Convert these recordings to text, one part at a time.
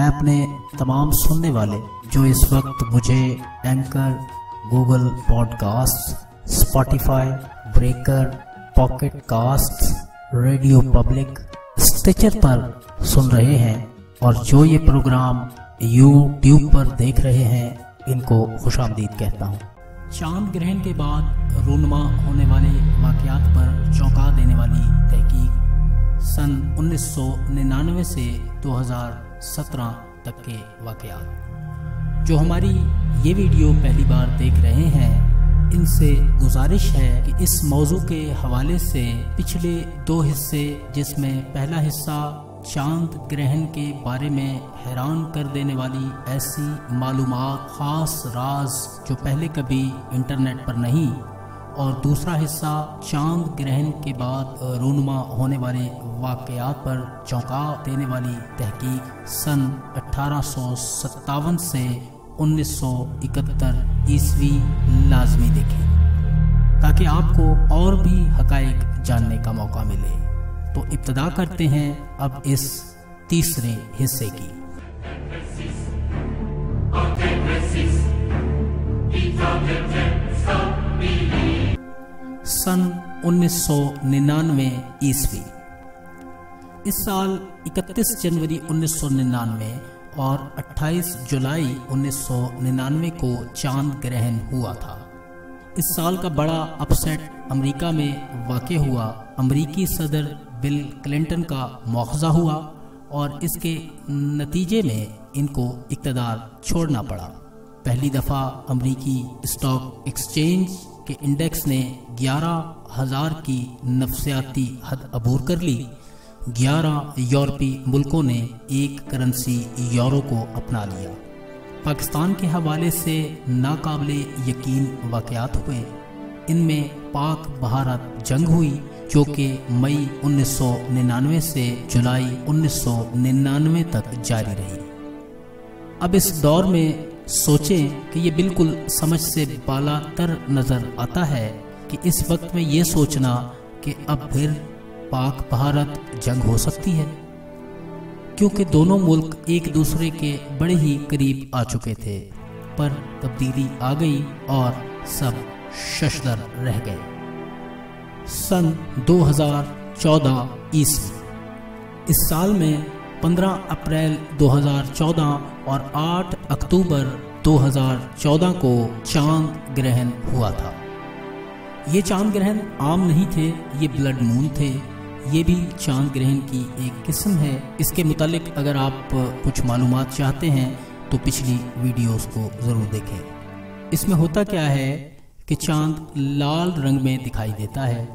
मैं अपने तमाम सुनने वाले जो इस वक्त मुझे Anchor Google podcast Spotify Breaker Pocket Cast RadioPublic Stitcher पर सुन रहे हैं और जो ये प्रोग्राम यूट्यूब पर देख रहे हैं, इनको खुश कहता हूँ। चाँद ग्रहण के बाद रूनमा होने वाले वाकयात पर चौंका देने वाली तहकीक सन 1999 से 2017 तक के वाकयात। जो हमारी ये वीडियो पहली बार देख रहे हैं, इनसे गुजारिश है कि इस मौजू के हवाले से पिछले दो हिस्से, जिसमें पहला हिस्सा चाँद ग्रहण के बारे में हैरान कर देने वाली ऐसी मालूम खास राज जो पहले कभी इंटरनेट पर नहीं और दूसरा हिस्सा चाँद ग्रहण के बाद रूनमा होने वाले वाकयात पर चौंका देने वाली तहकीक सन अठारह से 1971 ईस्वी लाजमी देखें, ताकि आपको और भी हकाइक जानने का मौका मिले। तो इब्तदा करते हैं अब इस तीसरे हिस्से की। सन 1999 ईस्वी। इस साल 31 जनवरी 1999 और 28 जुलाई 1999 को चाँद ग्रहण हुआ था। इस साल का बड़ा अपसेट अमेरिका में वाक़ हुआ। अमरीकी सदर बिल क्लिंटन का मुआवजा हुआ और इसके नतीजे में इनको इकतदार छोड़ना पड़ा। पहली दफ़ा अमरीकी स्टॉक एक्सचेंज के इंडेक्स ने ग्यारह हज़ार की नफसियाती हद अबूर कर ली। ग्यारह यूरोपीय मुल्कों ने एक करेंसी यूरो को अपना लिया। पाकिस्तान के हवाले से नाकाबले यकीन वाकयात हुए। इनमें पाक भारत जंग हुई, जो कि मई 1999 से जुलाई 1999 तक जारी रही। अब इस दौर में सोचें कि ये बिल्कुल समझ से बाला तर नज़र आता है कि इस वक्त में ये सोचना कि अब फिर पाक भारत जंग हो सकती है। क्योंकि दोनों मुल्क एक दूसरे के बड़े ही करीब आ चुके थे, पर तब्दीली आ गई और सब शशदर रह गए। सन 2014 ईस्वी। इस साल में 15 अप्रैल 2014 और 8 अक्टूबर 2014 को चाँद ग्रहण हुआ था। ये चाँद ग्रहण आम नहीं थे, ये ब्लड मून थे। ये भी चाँद ग्रहण की एक किस्म है। इसके मुतालिक अगर आप कुछ मालूम चाहते हैं तो पिछली वीडियोस को ज़रूर देखें। इसमें होता क्या है कि चाँद लाल रंग में दिखाई देता है।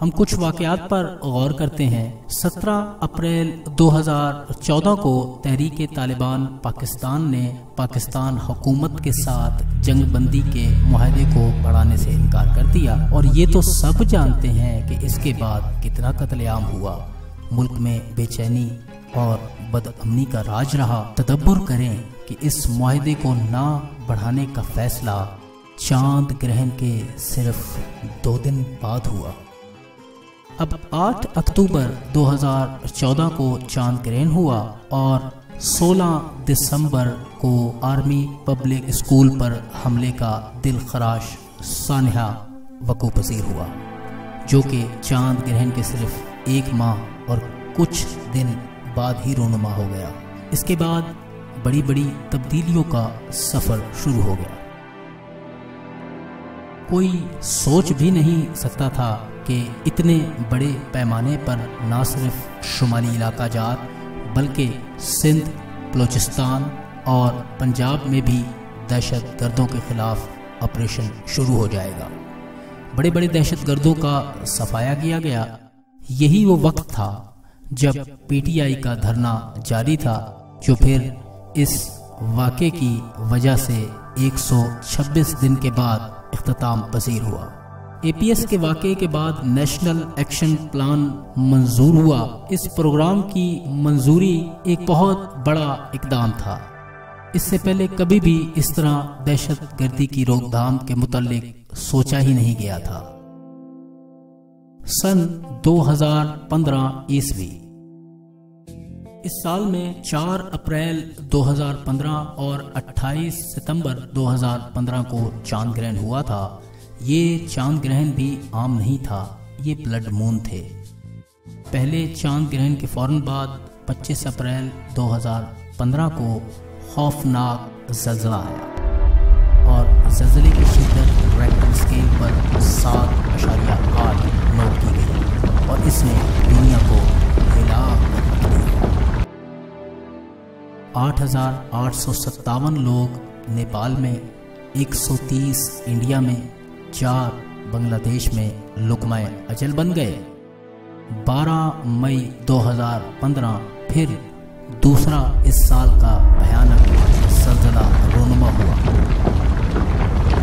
हम कुछ वाकयात पर गौर करते हैं। 17 अप्रैल 2014 को तहरीक तालिबान पाकिस्तान ने पाकिस्तान हुकूमत के साथ जंग बंदी के माहदे को बढ़ाने से इनकार कर दिया। और ये तो सब जानते हैं कि इसके बाद कितना कतलेआम हुआ। मुल्क में बेचैनी और बदअमनी का राज रहा। तदब्बर करें कि इस माहदे को ना बढ़ाने का फैसला चाँद ग्रहण के सिर्फ़ दो दिन बाद हुआ। अब 8 अक्टूबर 2014 को चाँद ग्रहण हुआ और 16 दिसंबर को आर्मी पब्लिक स्कूल पर हमले का दिल खराश सानहा वकू पसीर हुआ, जो कि चाँद ग्रहण के सिर्फ़ एक माह और कुछ दिन बाद ही रोनुमा हो गया। इसके बाद बड़ी बड़ी तब्दीलियों का सफ़र शुरू हो गया। कोई सोच भी नहीं सकता था कि इतने बड़े पैमाने पर न सिर्फ़ शुमाली इलाका जात, बल्कि सिंध, बलोचिस्तान और पंजाब में भी दहशत गर्दों के खिलाफ ऑपरेशन शुरू हो जाएगा। बड़े बड़े दहशत गर्दों का सफाया किया गया। यही वो वक्त था जब पीटीआई का धरना जारी था, जो फिर इस वाक़े की वजह से 126 दिन के बाद अख्ताम पसीर हुआ। एपीएस के वाक़े के बाद नेशनल एक्शन प्लान मंजूर हुआ। इस प्रोग्राम की मंजूरी एक बहुत बड़ा इकदाम था। इससे पहले कभी भी इस तरह दहशत गर्दी की रोकथाम के मुतालिक सोचा ही नहीं गया था। सन 2015 ईस्वी। इस साल में 4 अप्रैल 2015 और 28 सितंबर 2015 को चाँद ग्रहण हुआ था। ये चाँद ग्रहण भी आम नहीं था, ये ब्लड मून थे। पहले चाँद ग्रहण के फ़ौरन बाद 25 अप्रैल 2015 को खौफनाक जल्जला आया और जल्जले आठ हज़ार आठ सौ सत्तावन लोग नेपाल में 130 इंडिया में, चार बांग्लादेश में लुकमाए अजल बन गए। 12 मई 2015 फिर दूसरा इस साल का भयानक सलजला रोनुमा हुआ,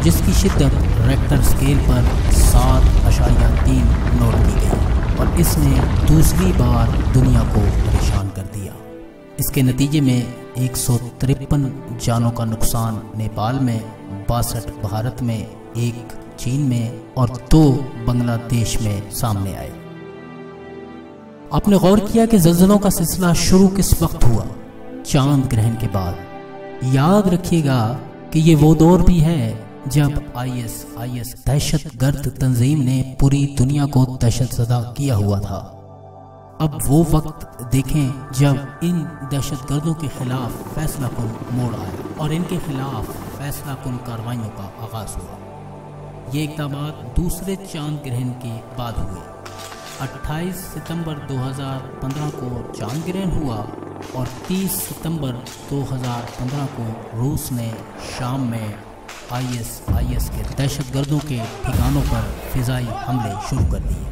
जिसकी शिद्दत रेक्टर स्केल पर सात अशारिया तीन नोट की गई और इसने दूसरी बार दुनिया को परेशान कर दिया। इसके नतीजे में एक सौ तिरपन जानों का नुकसान नेपाल में, बासठ भारत में, एक चीन में और दो बांग्लादेश में सामने आए। आपने गौर किया कि जल्जलों का सिलसिला शुरू किस वक्त हुआ? चाँद ग्रहण के बाद। याद रखिएगा कि ये वो दौर भी है जब आईएस आईएस दहशत गर्द तंजीम ने पूरी दुनिया को दहशत किया हुआ था। अब वो वक्त देखें जब इन दहशत गर्दों के खिलाफ फैसला कन मोड़ आया और इनके खिलाफ फैसला कन कार्रवाइयों का आगाज़ हुआ। ये इकदाम दूसरे चाँद ग्रहण के बाद हुए। 28 सितंबर 2015 को चाँद ग्रहण हुआ और 30 सितंबर 2015 को रूस ने शाम में आईएस आईएस के दहशत गर्दों के ठिकानों पर फिजाई हमले शुरू कर दिए।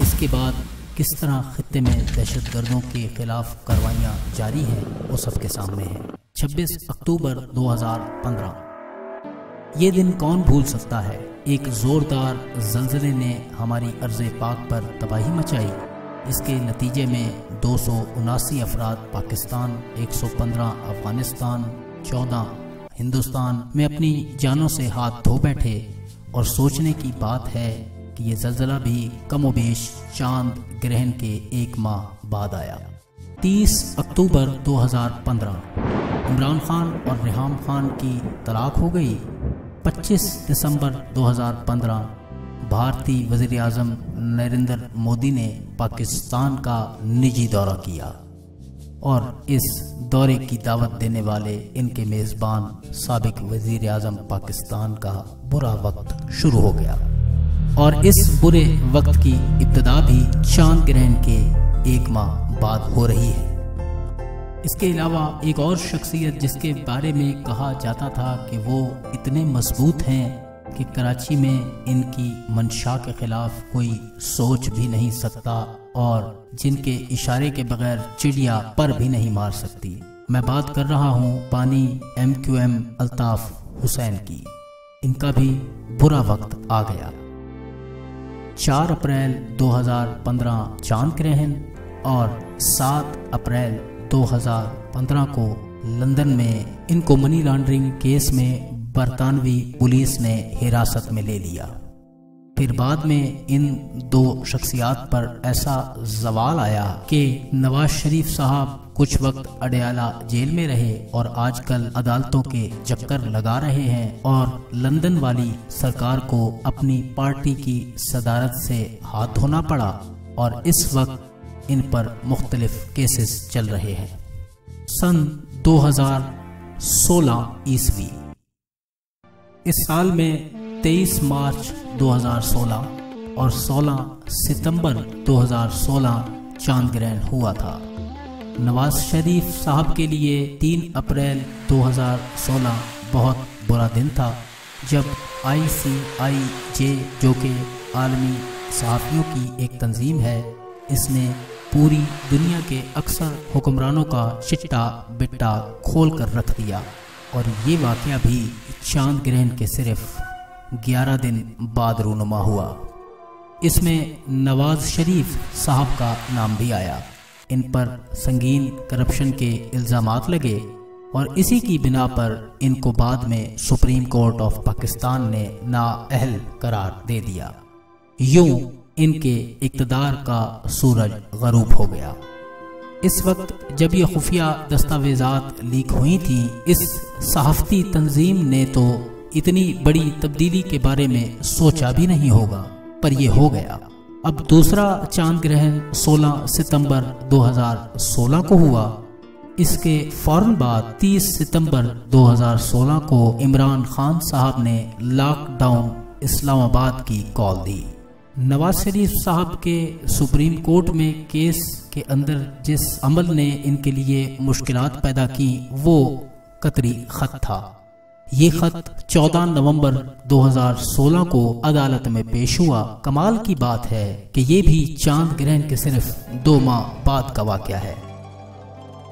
इसके बाद किस तरह खत्े में दहशत गर्दों के खिलाफ कार्रवाइयाँ जारी हैं, वो सबके सामने है। 26 अक्टूबर 2015 ये दिन कौन भूल सकता है? एक ज़ोरदार जल्जले ने हमारी अर्ज़ पाक पर तबाही मचाई। इसके नतीजे में दो अफराद पाकिस्तान 115 अफ़गानिस्तान 14 हिंदुस्तान में अपनी जानों से हाथ धो बैठे। और सोचने की बात है कि ये जल्जला भी कमोबेश चाँद ग्रहण के एक माह बाद आया। 30 अक्टूबर 2015 इमरान खान और रिहाम खान की तलाक हो गई। 25 दिसंबर 2015 भारतीय वज़ीर अजम नरेंद्र मोदी ने पाकिस्तान का निजी दौरा किया और इस दौरे की दावत देने वाले इनके मेज़बान सबक वज़ीर अजम पाकिस्तान का बुरा वक्त शुरू हो गया। और इस बुरे वक्त की इब्तदा भी चाँद ग्रहण के एक माह बाद हो रही है। इसके अलावा एक और शख्सियत जिसके बारे में कहा जाता था कि वो इतने मज़बूत हैं कि कराची में इनकी मंशा के खिलाफ कोई सोच भी नहीं सकता और जिनके इशारे के बगैर चिड़िया पर भी नहीं मार सकती। मैं बात कर रहा हूँ पानी M Q M Altaf Hussain की। इनका भी बुरा वक्त आ गया। 4 अप्रैल 2015 चाँद ग्रहण और 7 अप्रैल 2015 को लंदन में इनको मनी लॉन्ड्रिंग केस में बरतानवी पुलिस ने हिरासत में ले लिया। फिर बाद में इन दो शख्सियात पर ऐसा जवाल आया कि नवाज़ शरीफ साहब कुछ वक्त अडयाला जेल में रहे और आजकल अदालतों के चक्कर लगा रहे हैं और लंदन वाली सरकार को अपनी पार्टी की सदारत से हाथ धोना पड़ा और इस वक्त इन पर मुख्तलिफ़ केसेस चल रहे हैं। सन 2016 ईस्वी। इस साल में 23 मार्च 2016 और 16 सितंबर 2016 चाँद ग्रहण हुआ था। नवाज़ शरीफ साहब के लिए 3 अप्रैल 2016 बहुत बुरा दिन था, जब आई सी आई जे, जो कि आलमी सहाफ़ियों की एक तंजीम है, इसने पूरी दुनिया के अक्सर हुक्मरानों का चिट्टा बिट्टा खोल कर रख दिया। और ये वाक़ भी चाँद ग्रहण के सिर्फ़ 11 दिन बाद रूनुमा हुआ। इसमें नवाज़ शरीफ साहब का नाम भी आया। इन पर संगीन करप्शन के इल्ज़ाम लगे और इसी की बिना पर इनको बाद में सुप्रीम कोर्ट ऑफ़ पाकिस्तान ने नाअहल करार दे दिया। यूँ इनके इकतदार का सूरज गरूब हो गया। इस वक्त जब ये खुफिया दस्तावेजात लीक हुई थी, इस सहाफती तंजीम ने तो इतनी बड़ी तब्दीली के बारे में सोचा भी नहीं होगा, पर यह हो गया। अब दूसरा चाँद ग्रहण 16 सितंबर 2016 को हुआ। इसके फ़ौरन बाद 30 सितंबर 2016 को इमरान खान साहब ने लॉकडाउन इस्लामाबाद की कॉल दी। नवाज़ शरीफ साहब के सुप्रीम कोर्ट में केस के अंदर जिस अमल ने इनके लिए मुश्किलात पैदा की, वो कतरी खत था। ये खत 14 नवंबर 2016 को अदालत में पेश हुआ। कमाल की बात है कि ये भी चाँद ग्रहण के सिर्फ़ दो माह बाद का वाक़ है।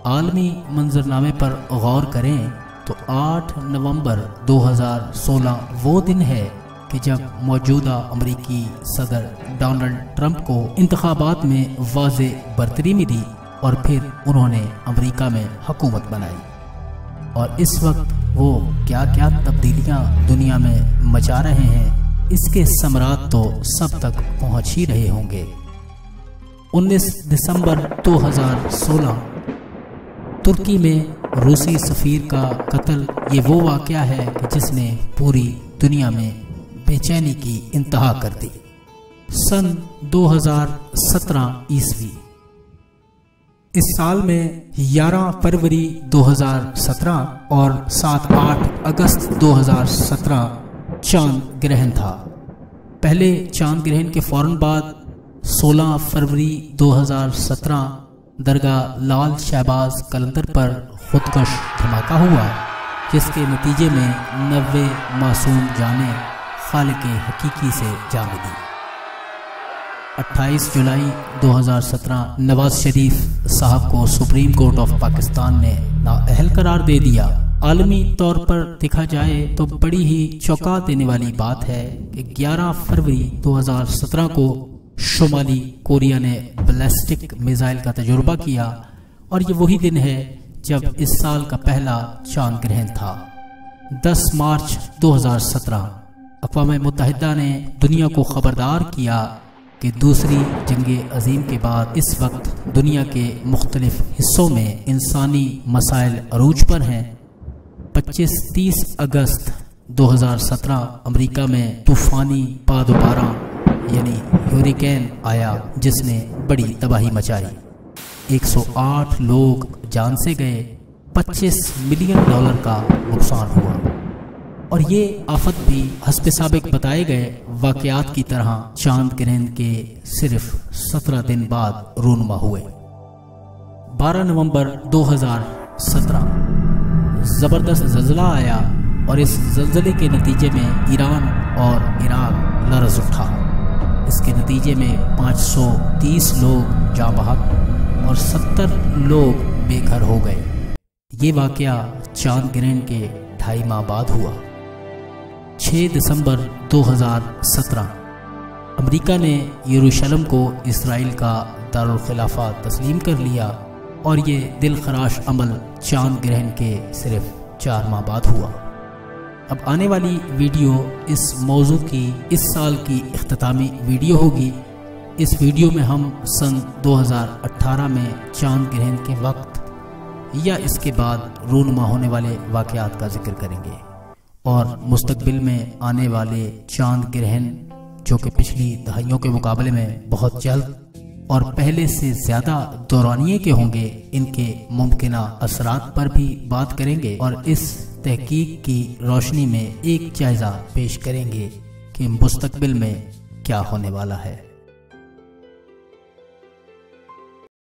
आलमी मंजरनामे पर गौर करें तो 8 नवंबर 2016 वो दिन है कि जब मौजूदा अमरीकी सदर डोनाल्ड ट्रंप को इंतबात में वाज बरतरी मिली और फिर उन्होंने अमरीका में हुकूमत बनाई। और इस वक्त वो क्या क्या तब्दीलियाँ दुनिया में मचा रहे हैं, इसके समरात तो सब तक पहुँच ही रहे होंगे। 19 दिसंबर 2016 तुर्की में रूसी सफ़ीर का कत्ल, ये वो वाक़ है जिसने पूरी दुनिया में बेचैनी की इंतहा कर दी। सन 2017 ईस्वी इस साल में 11 फरवरी 2017 और 7-8 अगस्त 2017 चाँद ग्रहण था। पहले चाँद ग्रहण के फ़ौरन बाद 16 फरवरी 2017 दरगाह लाल शहबाज कलंदर पर खुदकश धमाका हुआ, जिसके नतीजे में नब्बे मासूम जाने खाल के हकीकी से जा मिली। 28 जुलाई 2017 नवाज़ शरीफ साहब को सुप्रीम कोर्ट ऑफ़ पाकिस्तान ने नाअहल करार दे दिया। आलमी तौर पर देखा जाए तो बड़ी ही चौंका देने वाली बात है कि 11 फरवरी 2017 को शुमाली कोरिया ने बैलिस्टिक मिसाइल का तजुर्बा किया और ये वही दिन है जब इस साल का पहला चाँद ग्रहण था। 10 मार्च 2017 अकवा मुतहदा ने दुनिया को ख़बरदार किया कि दूसरी जंग अजीम के बाद इस वक्त दुनिया के मुख्तलिफ़ हिस्सों में इंसानी मसाइल अरूज पर हैं। 25-30 अगस्त 2017 अमेरिका में तूफ़ानी पादोबारा यानी ह्यूरिकेन आया, जिसने बड़ी तबाही मचाई। 108 लोग जान से गए 25 मिलियन डॉलर का नुकसान हुआ। और ये आफत भी हसब सबक बताए गए वाकयात की तरह चाँद ग्रहण के सिर्फ़ सत्रह दिन बाद रूनमा हुए। 12 नवंबर 2017 ज़बरदस्त जल्जला आया और इस जल्जले के नतीजे में ईरान और इराक लरज उठा। इसके नतीजे में 530 लोग जा बहक और 70 लोग बेघर हो गए। ये वाक़ चाँद ग्रहण के ढाई माह बाद हुआ। 6 दिसंबर 2017 अमेरिका ने यरूशलेम को इसराइल का दारुलखिलाफा तस्लीम कर लिया और ये दिल खराश अमल चाँद ग्रहण के सिर्फ़ चार माह बाद हुआ। अब आने वाली वीडियो इस मौजू की, इस साल की अख्तामी वीडियो होगी। इस वीडियो में हम सन 2018 में चाँद ग्रहण के वक्त या इसके बाद रूनमा होने वाले वाक़ात का ज़िक्र करेंगे। और मुस्तबिल में आने वाले चाँद ग्रहण जो कि पिछली दहाइयों के मुकाबले में बहुत जल्द और पहले से ज़्यादा दौरानिए के होंगे, इनके मुमकिन असरात पर भी बात करेंगे और इस तहकीक की रोशनी में एक जायजा पेश करेंगे कि मुस्तबिल में क्या होने वाला है।